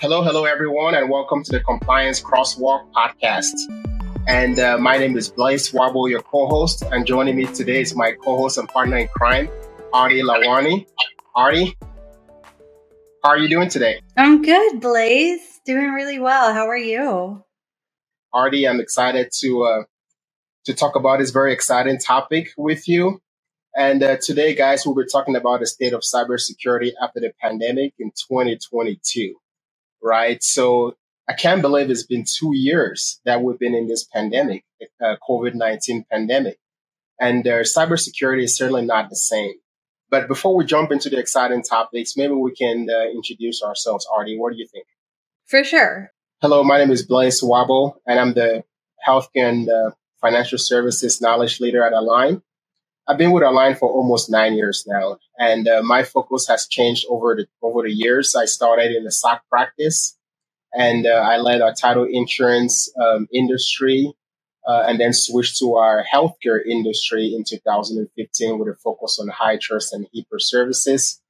Hello, hello, everyone, and welcome to the Compliance Crosswalk podcast. And uh, my name is Blaise Wabo, your co-host, and joining me today is my co-host and partner in crime, Arti Lalwani. Arti, how are you doing today? I'm good, Blaise. Doing really well. How are you? Arti, I'm excited to uh, to talk about this very exciting topic with you. And uh, today, guys, we'll be talking about the state of cybersecurity after the pandemic in 2022 right? So I can't believe it's been two years that we've been in this pandemic, uh, COVID 19 pandemic. And uh, cybersecurity is certainly not the same. But before we jump into the exciting topics, maybe we can uh, introduce ourselves. Arti, what do you think? For sure. Hello, my name is Blaise Wabo, and I'm the healthcare and uh, financial services knowledge leader at A-LIGN. I've been with A-LIGN for almost nine years now, and uh, my focus has changed over the over the years. I started in the SOC practice, and uh, I led our title insurance um, industry, uh, and then switched to our healthcare industry in 2015 with a focus on HITRUST and HIPAA services.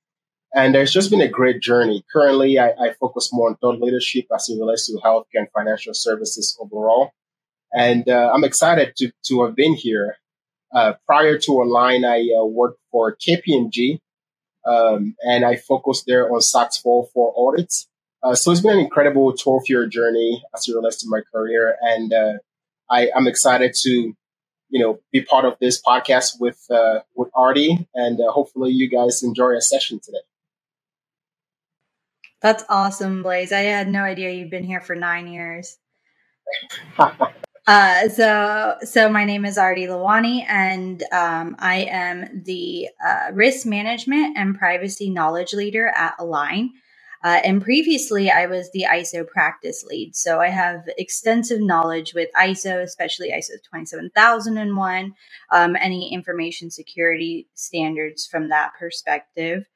And it's just been a great journey. Currently, I, I focus more on thought leadership as it relates to healthcare and financial services overall. And uh, I'm excited to, to have been here uh, prior to A-LIGN, I uh, worked for KPMG, um, and I focused there on SOX 404 audits. Uh, so it's been an incredible 12 year journey as it relates to my career. And uh, I, am excited to, you know, be part of this podcast with, uh, with Arti. And uh, hopefully you guys enjoy our session today. That's awesome, Blaise. I had no idea you'd been here for nine years. Uh, so, so my name is Arti Lalwani, and um, I am the uh, risk management and privacy knowledge leader at A-LIGN. Uh, and previously, I was the ISO practice lead. So I have extensive knowledge with ISO, especially ISO 27001, um, any information security standards from that perspective.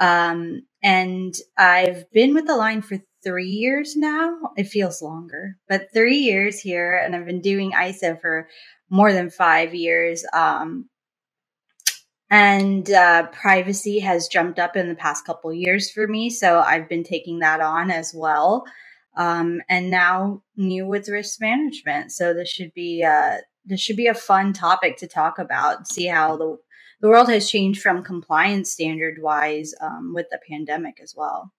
Um, and I've been with the line for three years now. It feels longer, but three years here, and I've been doing ISO for more than five years. Um, and uh, privacy has jumped up in the past couple years for me, so I've been taking that on as well. Um, and now new with risk management, so this should be uh, this should be a fun topic to talk about. See how the the world has changed from compliance standard wise um, with the pandemic as well.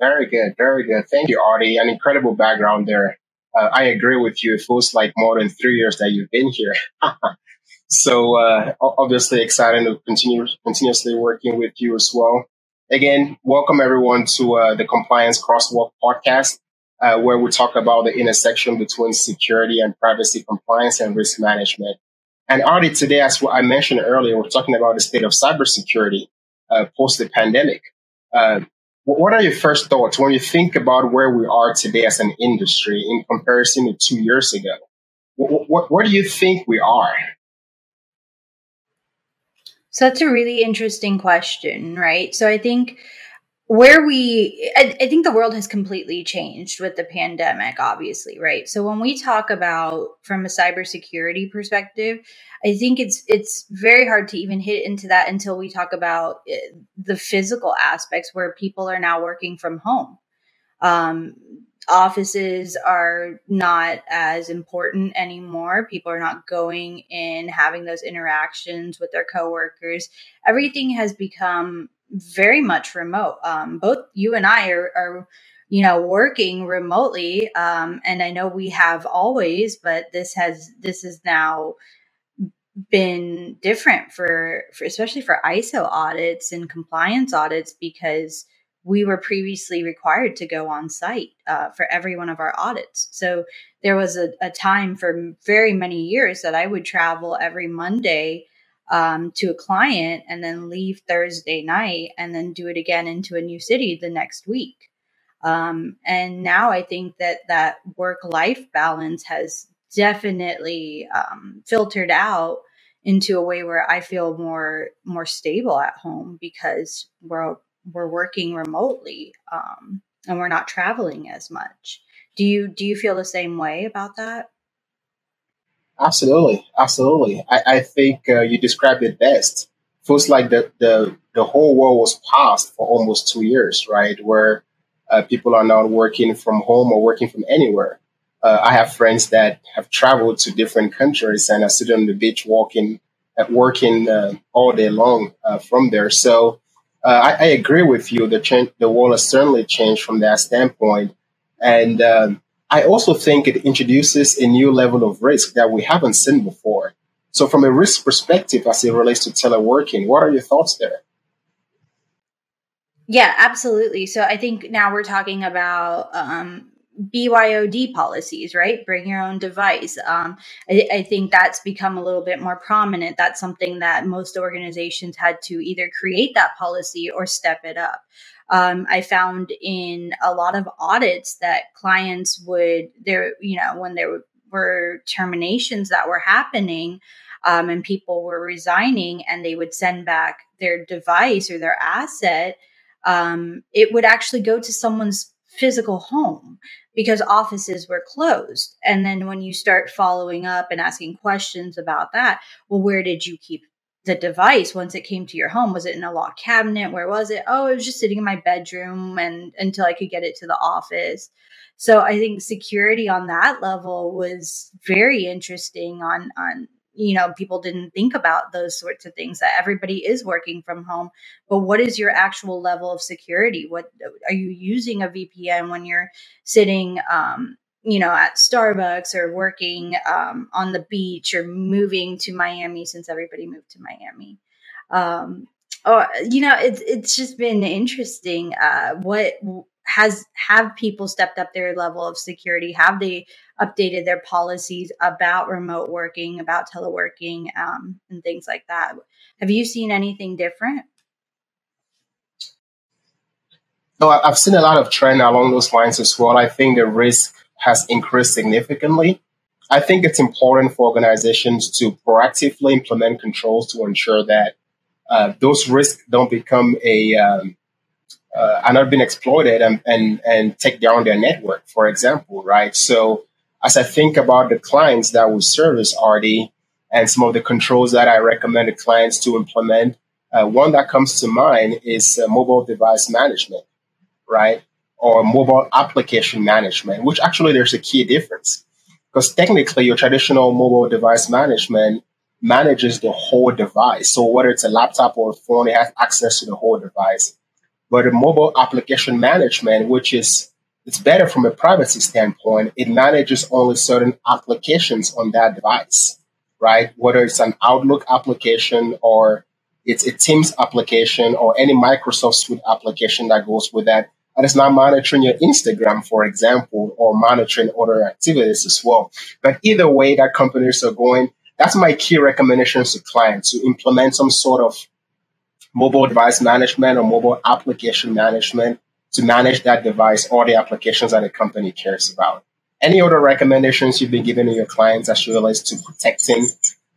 Very good, very good. Thank you, Arti. An incredible background there. Uh, I agree with you. It feels like more than three years that you've been here. so uh, obviously excited to continue continuously working with you as well. Again, welcome everyone to uh, the Compliance Crosswalk podcast, uh, where we talk about the intersection between security and privacy compliance and risk management. And Arti, today, as I mentioned earlier, we're talking about the state of cybersecurity uh, post the pandemic. Uh, what are your first thoughts when you think about where we are today as an industry in comparison to two years ago? What, what, where do you think we are? So that's a really interesting question, right? So I think where we I, I, think the world has completely changed with the pandemic obviously right? So when we talk about from a cybersecurity perspective i think it's it's very hard to even hit into that until we talk about eh, the physical aspects where people are now working from home. Um, offices are not as important anymore. People are not going in having those interactions with their coworkers. Everything has become very much remote. Um, both you and I are, are you know, working remotely. Um, and I know we have always, but this has, this is now been different for, for, especially for ISO audits and compliance audits because we were previously required to go on site uh, for every one of our audits. So there was a, a time for very many years that I would travel every Monday um, to a client and then leave Thursday night and then do it again into a new city the next week. Um, and now I think that that work life balance has definitely um, filtered out into a way where I feel more more stable at home because we're we're working remotely um, and we're not traveling as much. Do you do you feel the same way about that? Absolutely, absolutely. I, I think uh, you described it best. Feels like the, the the whole world was paused for almost two years, right? Where uh, people are now working from home or working from anywhere. Uh, I have friends that have traveled to different countries and are sitting on the beach walking, uh, working uh, all day long uh, from there. So I, I, agree with you. The, change, the world has certainly changed from that standpoint. And um, I also think it introduces a new level of risk that we haven't seen before. So, from a risk perspective, as it relates to teleworking, what are your thoughts there? Yeah, absolutely. So, I think now we're talking about um, BYOD policies, right? Bring your own device. Um, I, I, think that's become a little bit more prominent. That's something that most organizations had to either create that policy or step it up. Um, I found in a lot of audits that clients would there, you know, when there were terminations that were happening, um, and people were resigning, and they would send back their device or their asset. Um, it would actually go to someone's physical home because offices were closed. And then when you start following up and asking questions about that, well, where did you keep the device once it came to your home? Was it in a locked cabinet? Where was it? Oh, it was just sitting in my bedroom and until I could get it to the office. So I think security on that level was very interesting on on you know people didn't think about those sorts of things that everybody is working from home. But what is your actual level of security? What are you using a vpn when you're sitting um, you know at starbucks or working um, on the beach or moving to miami since everybody moved to miami? Um, oh you know it's it's just been interesting uh, what has have people stepped up their level of security? Have they updated their policies about remote working about teleworking um, and things like that? Have you seen anything different? No i've seen a lot of trend along those lines as well. I think the risk has increased significantly. I think it's important for organizations to proactively implement controls to ensure that uh, those risks don't become a um, uh, are not being exploited and, and, and take down their network, for example, right? So as I think about the clients that we service Arti and some of the controls that I recommend the clients to implement, uh, one that comes to mind is uh, mobile device management, right? Or mobile application management, which actually there's a key difference. Because technically, your traditional mobile device management manages the whole device. So whether it's a laptop or a phone, it has access to the whole device. But a mobile application management, which is it's better from a privacy standpoint, it manages only certain applications on that device, right? Whether it's an Outlook application or it's a Teams application or any Microsoft Suite application that goes with that. And it's not monitoring your Instagram, for example, or monitoring other activities as well. But either way that companies are going, that's my key recommendations to clients to implement some sort of mobile device management or mobile application management to manage that device or the applications that the company cares about. Any other recommendations you've been giving to your clients as relates to protecting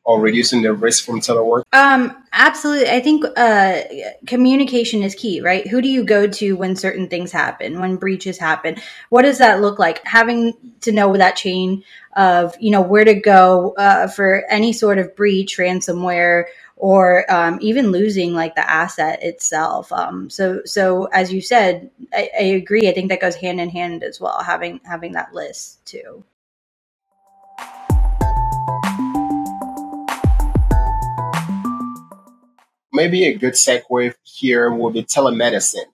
or reducing the risk from telework? Um, absolutely. I think uh, communication is key, right? Who do you go to when certain things happen, when breaches happen? What does that look like? Having to know that chain of, you know, where to go uh, for any sort of breach, ransomware, or um, even losing like the asset itself. Um, so, so as you said, I, I, agree. I think that goes hand in hand as well. Having having that list too. Maybe a good segue here would be telemedicine.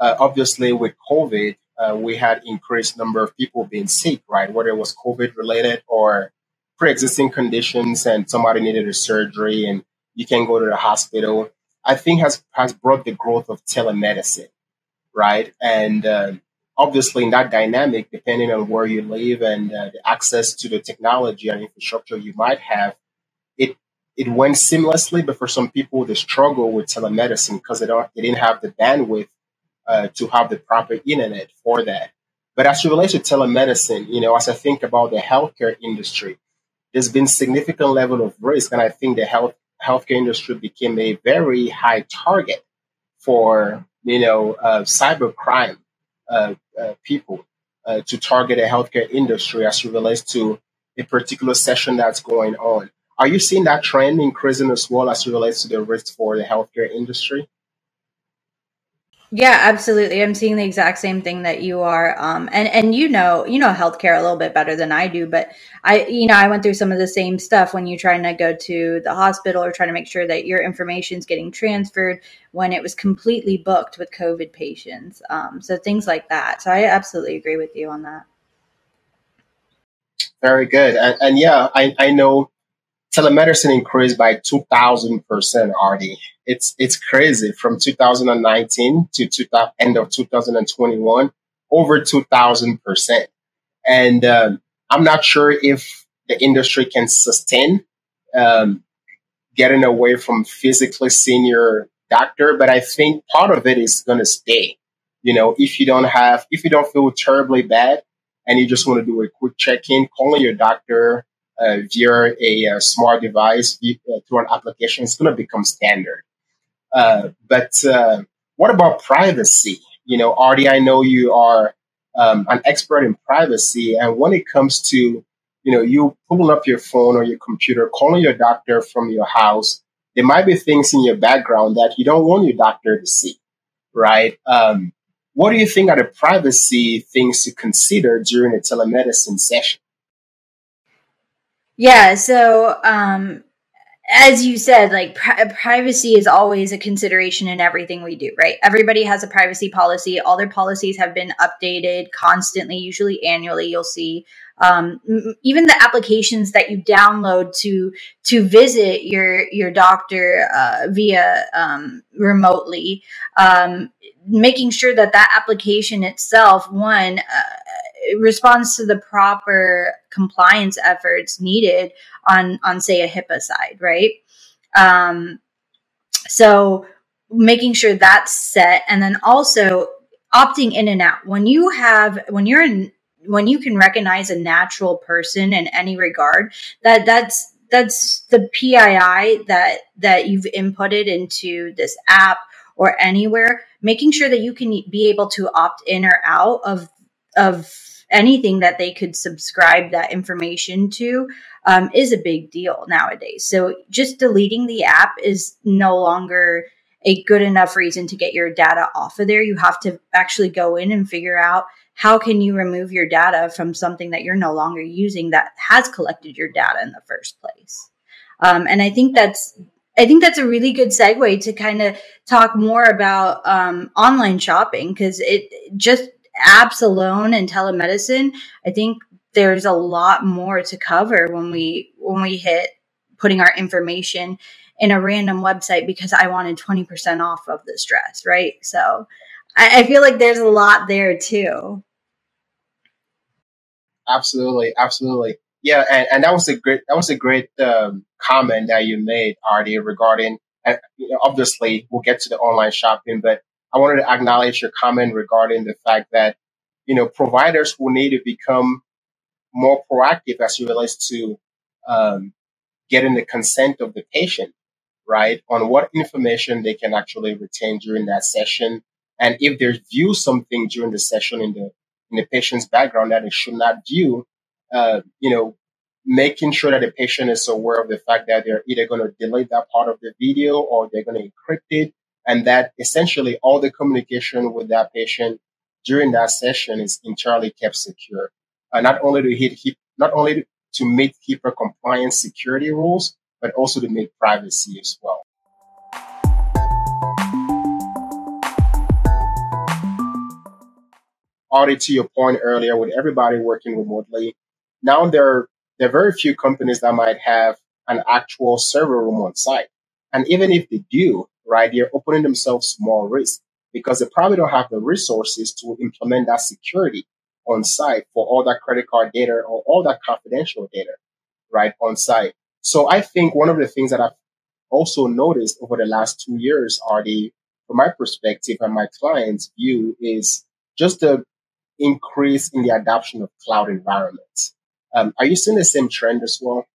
Uh, obviously, with COVID, uh, we had increased number of people being sick, right? Whether it was COVID related or pre-existing conditions, and somebody needed a surgery and you can go to the hospital. I think has has brought the growth of telemedicine, right? And uh, obviously, in that dynamic, depending on where you live and uh, the access to the technology and infrastructure you might have, it it went seamlessly. But for some people, they struggle with telemedicine because they don't they didn't have the bandwidth uh, to have the proper internet for that. But as it relates to telemedicine, you know, as I think about the healthcare industry, there's been significant level of risk, and I think the health healthcare industry became a very high target for you know uh, cyber crime uh, uh, people uh, to target a healthcare industry as it relates to a particular session that's going on. Are you seeing that trend increasing as well as it relates to the risk for the healthcare industry? Yeah, absolutely. I'm seeing the exact same thing that you are. Um, and, and you know, you know healthcare a little bit better than I do, but I, you know, I went through some of the same stuff when you're trying to go to the hospital or trying to make sure that your information is getting transferred when it was completely booked with COVID patients. Um, so things like that. So I absolutely agree with you on that. Very good. And, and yeah, I, I know telemedicine increased by 2000% already. It's, it's crazy from 2019 to two, end of 2021, over 2000%. And, um, I'm not sure if the industry can sustain, um, getting away from physically senior doctor, but I think part of it is going to stay. You know, if you don't have, if you don't feel terribly bad and you just want to do a quick check in, calling your doctor via a, a, smart device uh, through an application is going to become standard. Uh, but uh, what about privacy? You know, Arti, I know you are um, an expert in privacy, and when it comes to you know you pulling up your phone or your computer, calling your doctor from your house, there might be things in your background that you don't want your doctor to see, right? Um, what do you think are the privacy things to consider during a telemedicine session? Yeah, so um, as you said, like pri- privacy is always a consideration in everything we do, right? Everybody has a privacy policy. All their policies have been updated constantly, usually annually. You'll see um, even the applications that you download to to visit your your doctor uh, via um, remotely, um, making sure that that application itself, one. Uh, responds to the proper compliance efforts needed on on say a HIPAA side, right? Um, so making sure that's set, and then also opting in and out when you have when you're in when you can recognize a natural person in any regard that that's that's the PII that that you've inputted into this app or anywhere making sure that you can be able to opt in or out of of anything that they could subscribe that information to um, is a big deal nowadays. So just deleting the app is no longer a good enough reason to get your data off of there. You have to actually go in and figure out how can you remove your data from something that you're no longer using that has collected your data in the first place. Um, and I think that's I think that's a really good segue to kind of talk more about um, online shopping because it just apps alone and telemedicine, I think there's a lot more to cover when we when we hit putting our information in a random website because I wanted 20% off of this dress, right? So I, I feel like there's a lot there too. Absolutely, absolutely. Yeah, and, and that was a great that was a great um, comment that you made, Arti, regarding and know, obviously we'll get to the online shopping, but I wanted to acknowledge your comment regarding the fact that, you know, providers will need to become more proactive as it relates to um, getting the consent of the patient, right, on what information they can actually retain during that session, and if they view something during the session in the in the patient's background that they should not view, uh, you know, making sure that the patient is aware of the fact that they're either going to delete that part of the video or they're going to encrypt it and that essentially all the communication with that patient during that session is entirely kept secure. Uh, not only to hit, not only to meet HIPAA compliance security rules, but also to meet privacy as well. Arti, to your point earlier, with everybody working remotely, now there, there are very few companies that might have an actual server room on site. And even if they do, right? They're opening themselves more risk because they probably don't have the resources to implement that security on site for all that credit card data or all that confidential data, right, on site. So I think one of the things that I've also noticed over the last two years are the, from my perspective and my clients' view, is just the increase in the adoption of cloud environments. Um, are you seeing the same trend as well?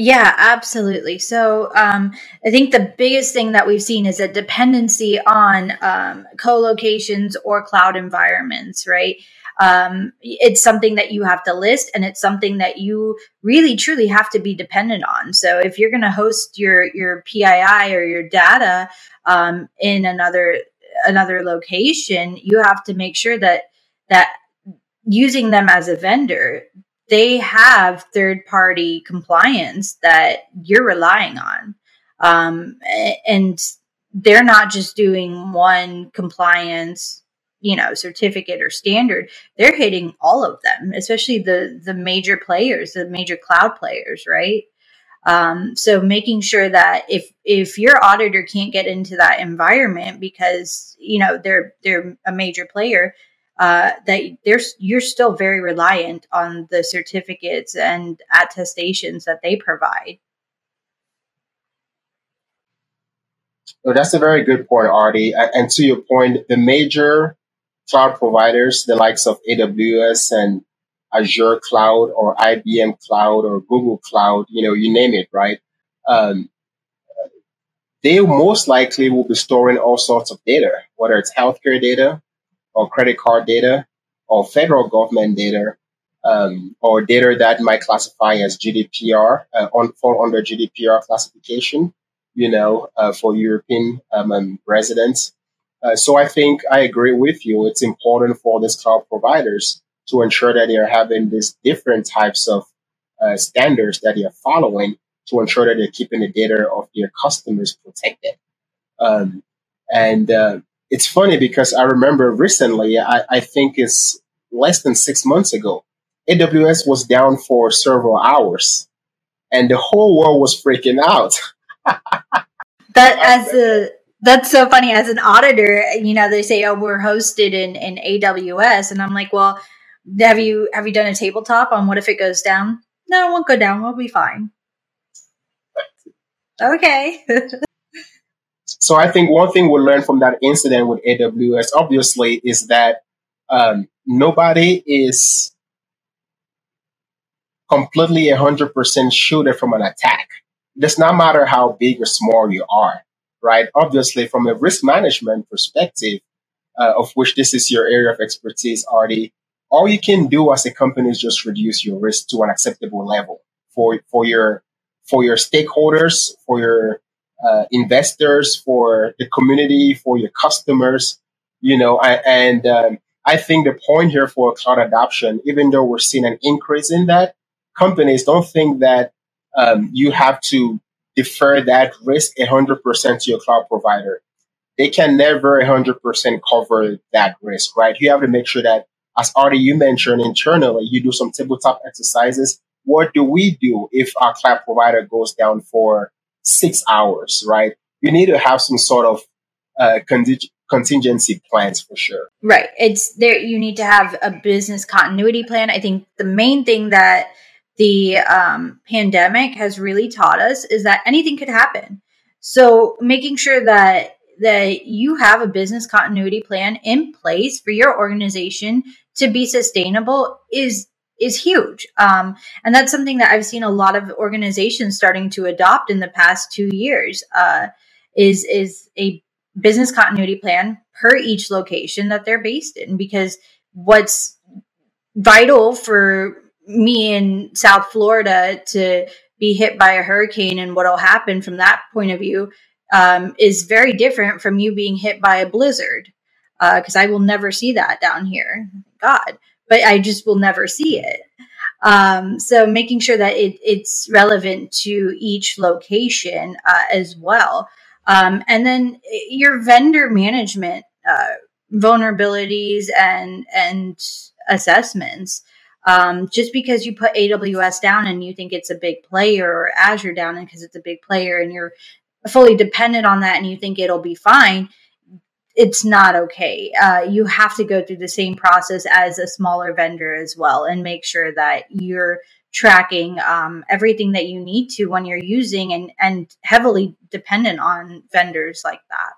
Yeah, absolutely. So um, I think the biggest thing that we've seen is a dependency on um, co-locations or cloud environments, right? Um, it's something that you have to list and it's something that you really truly have to be dependent on. So if you're going to host your, your PII or your data um, in another another location, you have to make sure that that using them as a vendor, they have third party compliance that you're relying on. Um, and they're not just doing one compliance you know certificate or standard they're hitting all of them especially the the major players the major cloud players right um, so making sure that if if your auditor can't get into that environment because you know they're they're a major player uh, that there's you're still very reliant on the certificates and attestations that they provide well, that's a very good point, Arti. And to your point, the major cloud providers, the likes of AWS and Azure Cloud or IBM Cloud or Google Cloud, you know, you name it, right? Um, they most likely will be storing all sorts of data, whether it's healthcare data or credit card data or federal government data um, or data that might classify as GDPR, uh, on, fall under GDPR classification, you know, uh, for European um, residents. Uh, so I think I agree with you. It's important for these cloud providers to ensure that they are having these different types of uh, standards that they are following to ensure that they're keeping the data of their customers protected. Um, and uh, it's funny because I remember recently, I, I think it's less than six months ago, AWS was down for several hours and the whole world was freaking out. that as a that's so funny. As an auditor, you know, they say, "Oh, we're hosted in in AWS," and I'm like, "Well, have you have you done a tabletop on what if it goes down?" No, it won't go down. We'll be fine. Okay. so I think one thing we learned from that incident with AWS, obviously, is that um, nobody is completely 100% shielded from an attack. It does not matter how big or small you are right? Obviously, from a risk management perspective, uh, of which this is your area of expertise, Arti, all you can do as a company is just reduce your risk to an acceptable level for for your for your stakeholders, for your uh, investors, for the community, for your customers. You know, I, and um, I think the point here for cloud adoption, even though we're seeing an increase in that, companies don't think that um, you have to defer that risk 100% to your cloud provider. They can never 100% cover that risk, right? You have to make sure that, as Arti, you mentioned internally, you do some tabletop exercises. What do we do if our cloud provider goes down for six hours, right? You need to have some sort of uh, contingency plans for sure. Right. It's there. You need to have a business continuity plan. I think the main thing that the um, pandemic has really taught us is that anything could happen. So making sure that that you have a business continuity plan in place for your organization to be sustainable is is huge. Um, and that's something that I've seen a lot of organizations starting to adopt in the past two years. Uh, is is a business continuity plan per each location that they're based in because what's vital for me in South Florida to be hit by a hurricane and what'll happen from that point of view um, is very different from you being hit by a blizzard because uh, I will never see that down here. God, but I just will never see it. Um, so making sure that it, it's relevant to each location uh, as well, um, and then your vendor management uh, vulnerabilities and and assessments. Um, just because you put AWS down and you think it's a big player or Azure down because it's a big player and you're fully dependent on that and you think it'll be fine, it's not okay. Uh, you have to go through the same process as a smaller vendor as well and make sure that you're tracking um, everything that you need to when you're using and, and heavily dependent on vendors like that.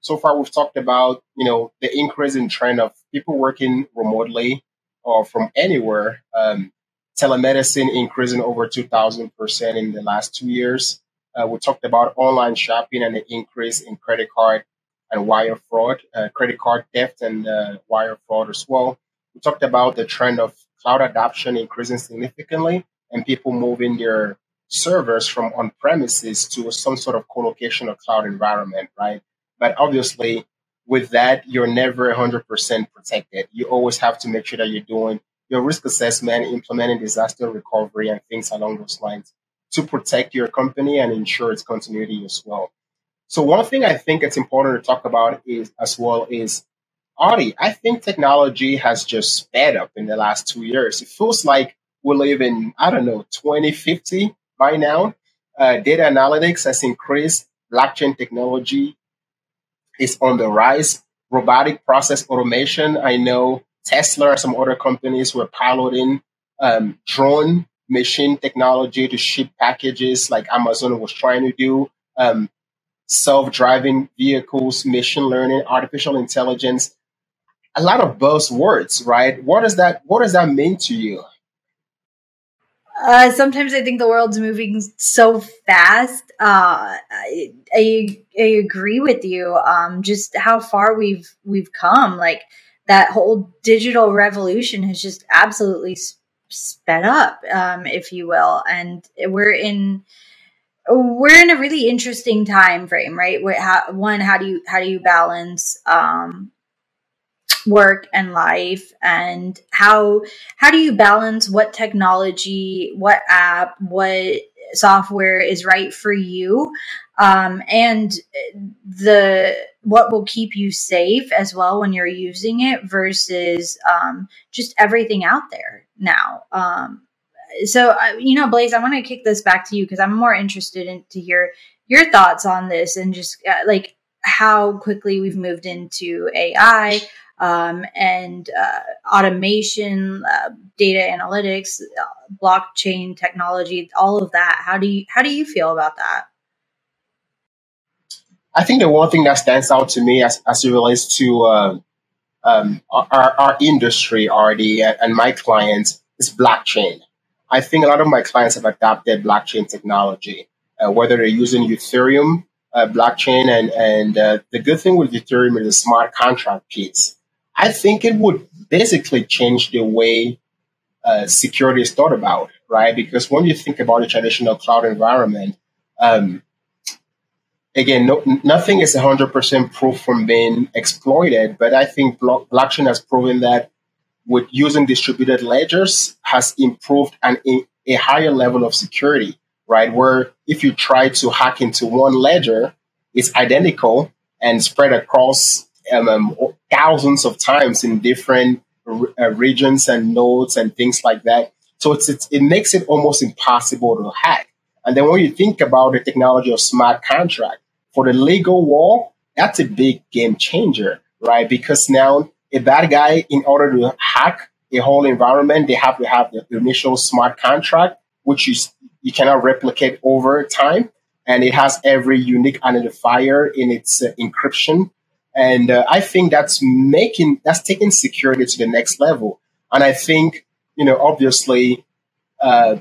so far we've talked about you know the increasing trend of people working remotely or from anywhere um, telemedicine increasing over 2000% in the last two years uh, we talked about online shopping and the increase in credit card and wire fraud uh, credit card theft and uh, wire fraud as well we talked about the trend of cloud adoption increasing significantly and people moving their servers from on premises to some sort of co-location or cloud environment, right? But obviously, with that, you're never 100% protected. You always have to make sure that you're doing your risk assessment, implementing disaster recovery, and things along those lines to protect your company and ensure its continuity as well. So one thing I think it's important to talk about is as well is Arti. I think technology has just sped up in the last two years. It feels like we live in I don't know 2050 by now. Uh, data analytics has increased. Blockchain technology is on the rise. Robotic process automation. I know Tesla and some other companies were piloting um, drone machine technology to ship packages like Amazon was trying to do. Um, self-driving vehicles, machine learning, artificial intelligence. A lot of buzzwords, right? What does that What does that mean to you? Uh, sometimes I think the world's moving so fast. Uh, I, I, I agree with you. Um, just how far we've we've come. Like that whole digital revolution has just absolutely sped up, um, if you will, and we're in we're in a really interesting time frame, right? How, one, how do you how do you balance um, work and life and how how do you balance what technology what app what software is right for you. Um, and the what will keep you safe as well when you're using it versus um, just everything out there now. Um, so uh, you know blaise i want to kick this back to you because i'm more interested in to hear your thoughts on this and just uh, like how quickly we've moved into ai um, and uh, automation, uh, data analytics, uh, blockchain technology, all of that. How do you how do you feel about that? I think the one thing that stands out to me as, as it relates to uh, um, our, our industry, Arti, and my clients is blockchain. I think a lot of my clients have adopted blockchain technology, uh, whether they're using Ethereum uh, blockchain, and and uh, the good thing with Ethereum is the smart contract piece. I think it would basically change the way uh, security is thought about, right? Because when you think about a traditional cloud environment, um, again, no, nothing is 100% proof from being exploited, but I think blockchain has proven that with using distributed ledgers has improved an, a higher level of security, right? Where if you try to hack into one ledger, it's identical and spread across um, thousands of times in different uh, regions and nodes and things like that. So it's, it's, it makes it almost impossible to hack. And then when you think about the technology of smart contract for the legal wall, that's a big game changer, right? Because now a bad guy, in order to hack a whole environment, they have to have the initial smart contract, which you, you cannot replicate over time. And it has every unique identifier in its uh, encryption and uh, I think that's making, that's taking security to the next level. And I think, you know, obviously, uh,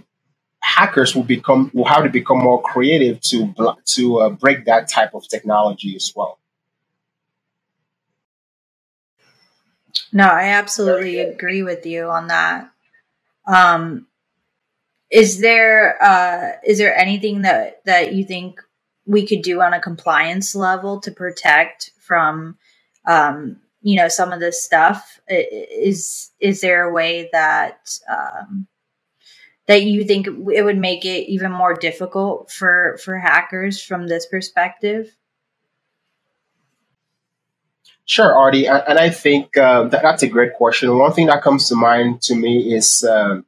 hackers will become, will have to become more creative to, to uh, break that type of technology as well. No, I absolutely agree with you on that. Um, is there uh, is there anything that that you think we could do on a compliance level to protect from um, you know some of this stuff is is there a way that um, that you think it would make it even more difficult for for hackers from this perspective Sure, Arti, and I think uh, that, that's a great question. One thing that comes to mind to me is uh,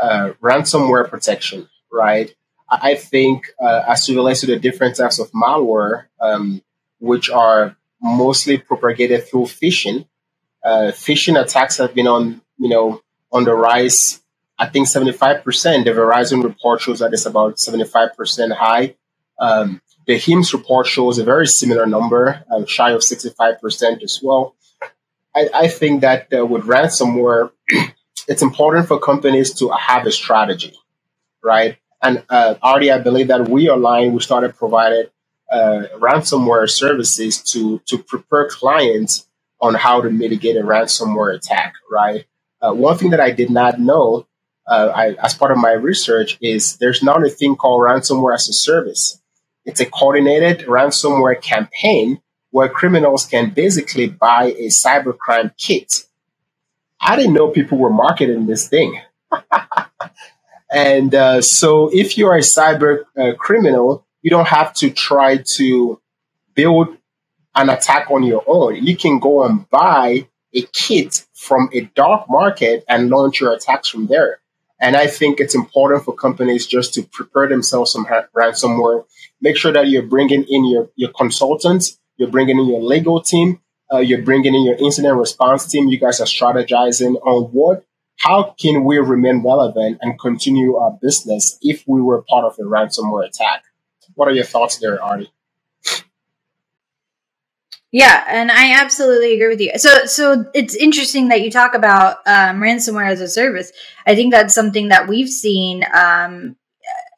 uh, ransomware protection, right? I think uh, as it relates to the different types of malware, um, which are mostly propagated through phishing, uh, phishing attacks have been on, you know, on the rise. I think 75%. The Verizon report shows that it's about 75% high. Um, the HIMSS report shows a very similar number, uh, shy of 65% as well. I, I think that uh, with ransomware, it's important for companies to have a strategy, right? And uh, already, I believe that we A-LIGN, we started providing uh, ransomware services to to prepare clients on how to mitigate a ransomware attack. Right. Uh, one thing that I did not know uh, I, as part of my research, is there's now a thing called ransomware as a service. It's a coordinated ransomware campaign where criminals can basically buy a cybercrime kit. I didn't know people were marketing this thing. and uh, so, if you're a cyber uh, criminal, you don't have to try to build an attack on your own. You can go and buy a kit from a dark market and launch your attacks from there. And I think it's important for companies just to prepare themselves some ransomware. Make sure that you're bringing in your, your consultants, you're bringing in your legal team, uh, you're bringing in your incident response team. You guys are strategizing on what, how can we remain relevant and continue our business if we were part of a ransomware attack? What are your thoughts there, Arti? Yeah, and I absolutely agree with you. So, so it's interesting that you talk about um, ransomware as a service. I think that's something that we've seen um,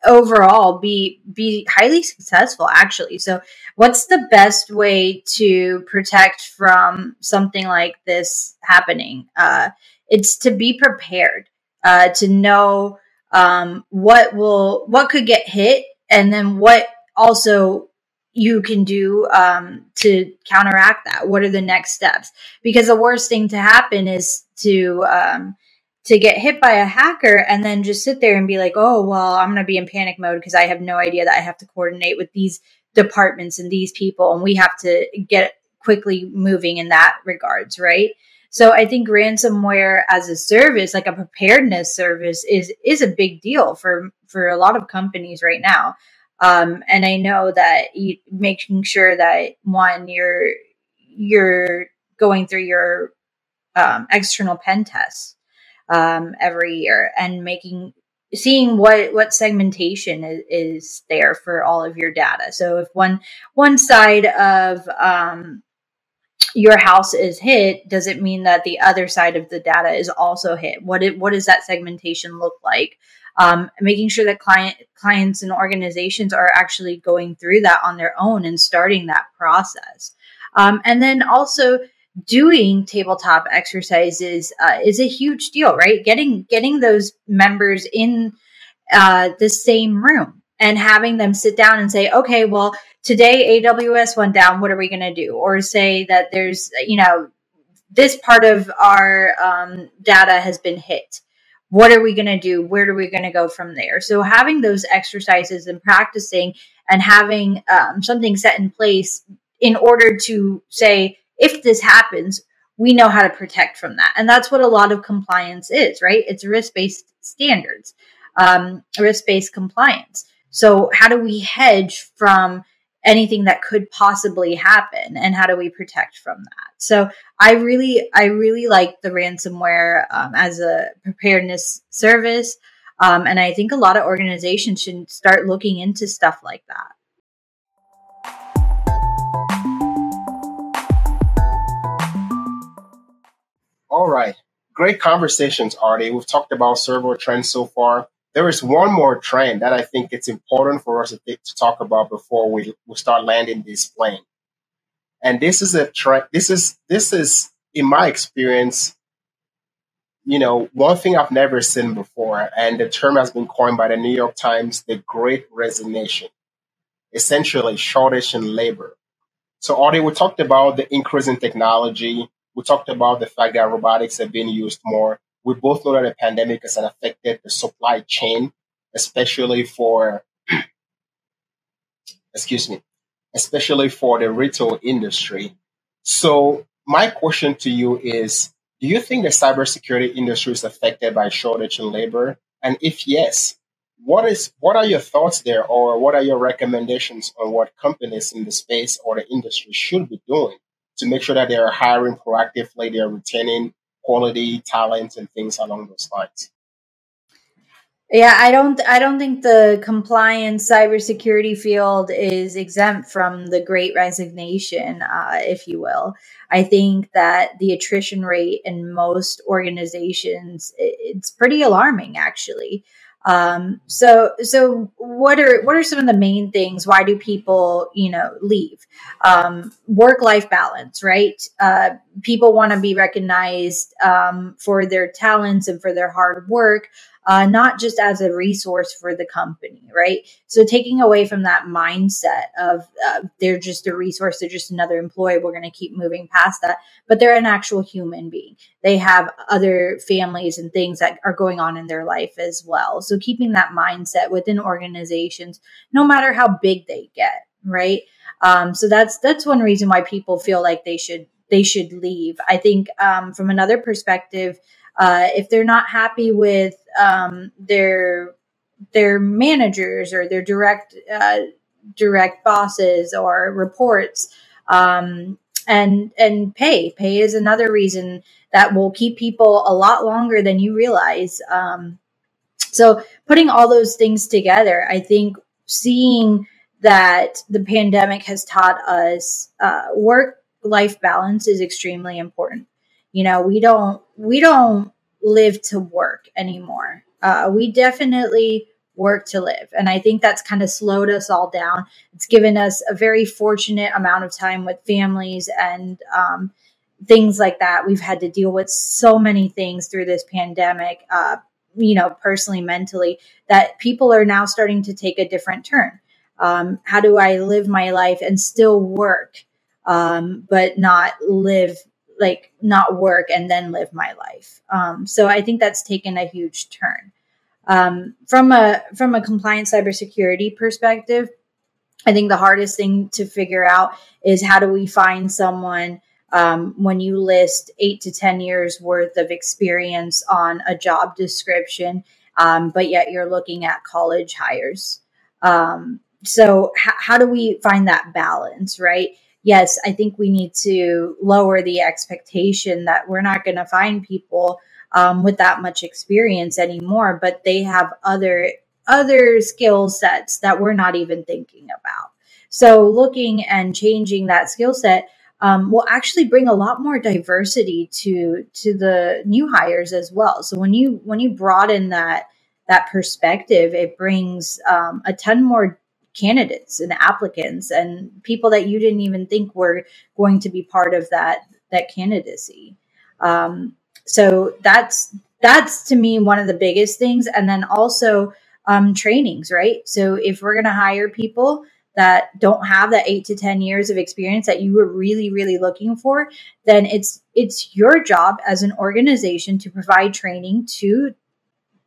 overall be be highly successful, actually. So, what's the best way to protect from something like this happening? Uh, it's to be prepared, uh, to know um, what will what could get hit, and then what also you can do um, to counteract that? What are the next steps? Because the worst thing to happen is to um, to get hit by a hacker and then just sit there and be like, oh well, I'm going to be in panic mode because I have no idea that I have to coordinate with these departments and these people, and we have to get quickly moving in that regards, right? So I think ransomware as a service, like a preparedness service, is is a big deal for for a lot of companies right now. Um, and I know that you, making sure that one, you're you're going through your um, external pen tests um, every year and making seeing what what segmentation is, is, there for all of your data. So if one one side of um, your house is hit, does it mean that the other side of the data is also hit? What it, what does that segmentation look like? um, making sure that client clients and organizations are actually going through that on their own and starting that process um, and then also doing tabletop exercises uh, is a huge deal right getting getting those members in uh, the same room and having them sit down and say okay well today aws went down what are we going to do or say that there's you know this part of our um, data has been hit what are we going to do? Where are we going to go from there? So having those exercises and practicing and having um, something set in place in order to say, if this happens, we know how to protect from that. And that's what a lot of compliance is, right? It's risk based standards, um, risk based compliance. So how do we hedge from anything that could possibly happen and how do we protect from that? So i really i really like the ransomware um, as a preparedness service um, and i think a lot of organizations should start looking into stuff like that. All right. Great conversations arti. We've talked about several trends so far there is one more trend that I think it's important for us to, to talk about before we, we start landing this plane. And this is a trend. This is this is in my experience, you know, one thing I've never seen before, and the term has been coined by the New York Times, the Great Resignation, essentially shortage in labor. So, already we talked about the increase in technology. We talked about the fact that robotics are being used more we both know that the pandemic has affected the supply chain, especially for, excuse me, especially for the retail industry. So my question to you is, do you think the cybersecurity industry is affected by shortage in labor? And if yes, what is what are your thoughts there or what are your recommendations on what companies in the space or the industry should be doing to make sure that they are hiring proactively, they're retaining quality talent and things along those lines. Yeah, I don't I don't think the compliance cybersecurity field is exempt from the great resignation, uh, if you will. I think that the attrition rate in most organizations it's pretty alarming actually. Um, so so what are what are some of the main things? Why do people, you know, leave? Um, work life balance, right? Uh, people want to be recognized um, for their talents and for their hard work uh, not just as a resource for the company, right? So taking away from that mindset of uh, they're just a resource, they're just another employee, we're going to keep moving past that, but they're an actual human being. They have other families and things that are going on in their life as well. So keeping that mindset within organizations, no matter how big they get, right? Um, so that's that's one reason why people feel like they should they should leave. I think um, from another perspective, uh, if they're not happy with um, their their managers or their direct uh, direct bosses or reports um, and and pay. Pay is another reason that will keep people a lot longer than you realize. Um, so putting all those things together i think seeing that the pandemic has taught us uh, work life balance is extremely important. You know we don't we don't live to work anymore uh, we definitely work to live. And I think that's kind of slowed us all down. It's given us a very fortunate amount of time with families and um, things like that. We've had to deal with so many things through this pandemic, uh, you know, personally, mentally, that people are now starting to take a different turn. Um, how do I live my life and still work, um, but not live like not work and then live my life. Um, so I think that's taken a huge turn. Um, from a from a compliance cybersecurity perspective, I think the hardest thing to figure out is how do we find someone um, when you list eight to ten years worth of experience on a job description, um, but yet you're looking at college hires. Um, so h- how do we find that balance, right? Yes, I think we need to lower the expectation that we're not going to find people um, with that much experience anymore, but they have other other skill sets that we're not even thinking about. So looking and changing that skill set um, will actually bring a lot more diversity to to the new hires as well. So when you when you broaden that that perspective, it brings um, a ton more candidates and applicants and people that you didn't even think were going to be part of that that candidacy. Um, so that's that's to me one of the biggest things, and then also um, trainings, right? So if we're going to hire people that don't have that eight to ten years of experience that you were really really looking for, then it's it's your job as an organization to provide training to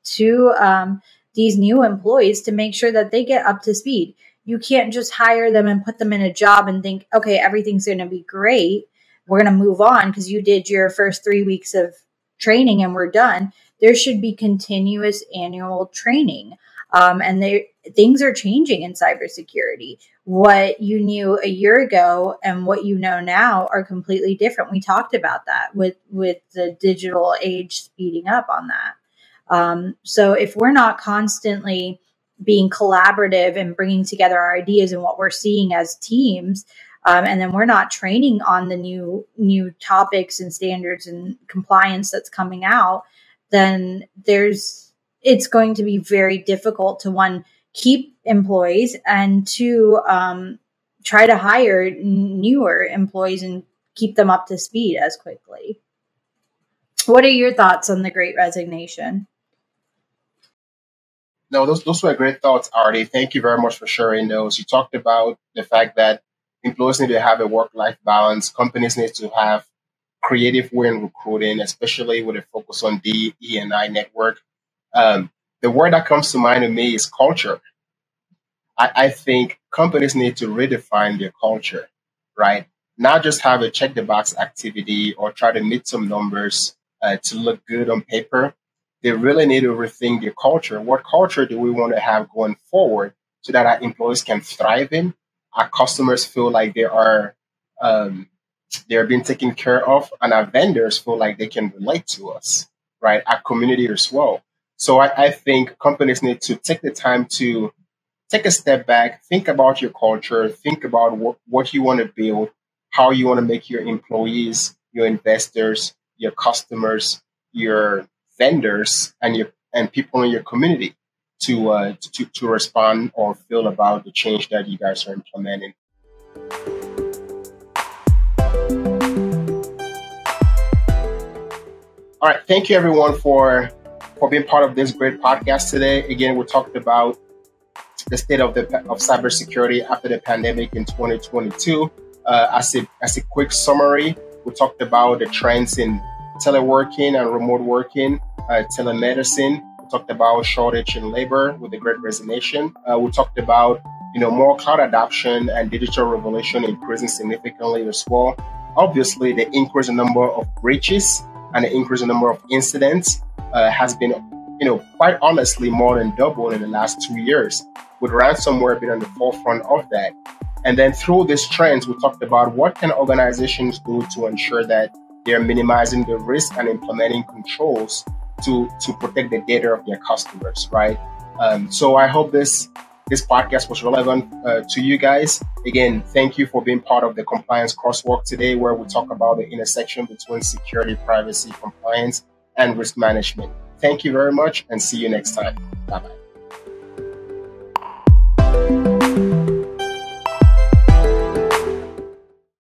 to um, these new employees to make sure that they get up to speed. You can't just hire them and put them in a job and think, okay, everything's going to be great. We're going to move on because you did your first three weeks of training and we're done. There should be continuous annual training. Um, and they, things are changing in cybersecurity. What you knew a year ago and what you know now are completely different. We talked about that with with the digital age speeding up on that. Um, so if we're not constantly being collaborative and bringing together our ideas and what we're seeing as teams, um, and then we're not training on the new new topics and standards and compliance that's coming out, then there's it's going to be very difficult to one keep employees and to um, try to hire newer employees and keep them up to speed as quickly. What are your thoughts on the Great Resignation? No, those, those were great thoughts, Arti. Thank you very much for sharing those. You talked about the fact that employees need to have a work life balance, companies need to have creative way in recruiting, especially with a focus on the E and I network. Um, the word that comes to mind to me is culture. I, I think companies need to redefine their culture, right? Not just have a check the box activity or try to meet some numbers uh, to look good on paper, they really need to rethink their culture. What culture do we want to have going forward so that our employees can thrive in? Our customers feel like they are um, they're being taken care of, and our vendors feel like they can relate to us, right? Our community as well. So I, I think companies need to take the time to take a step back, think about your culture, think about what, what you want to build, how you want to make your employees, your investors, your customers, your vendors and your and people in your community to uh, to to respond or feel about the change that you guys are implementing. All right. Thank you, everyone, for for being part of this great podcast today. Again, we talked about the state of the of cybersecurity after the pandemic in 2022. Uh, as a as a quick summary, we talked about the trends in teleworking and remote working, uh, telemedicine. We talked about shortage in labor with the Great Resignation. Uh, we talked about you know more cloud adoption and digital revolution increasing significantly as well. Obviously, the increase in number of breaches and the increase in number of incidents uh, has been, you know, quite honestly more than double in the last two years, with ransomware being on the forefront of that. And then through these trends, we talked about what can organizations do to ensure that they're minimizing the risk and implementing controls to to protect the data of their customers, right? Um, so I hope this this podcast was relevant uh, to you guys. Again, thank you for being part of the compliance crosswalk today, where we talk about the intersection between security, privacy, compliance, and risk management. Thank you very much, and see you next time. Bye bye.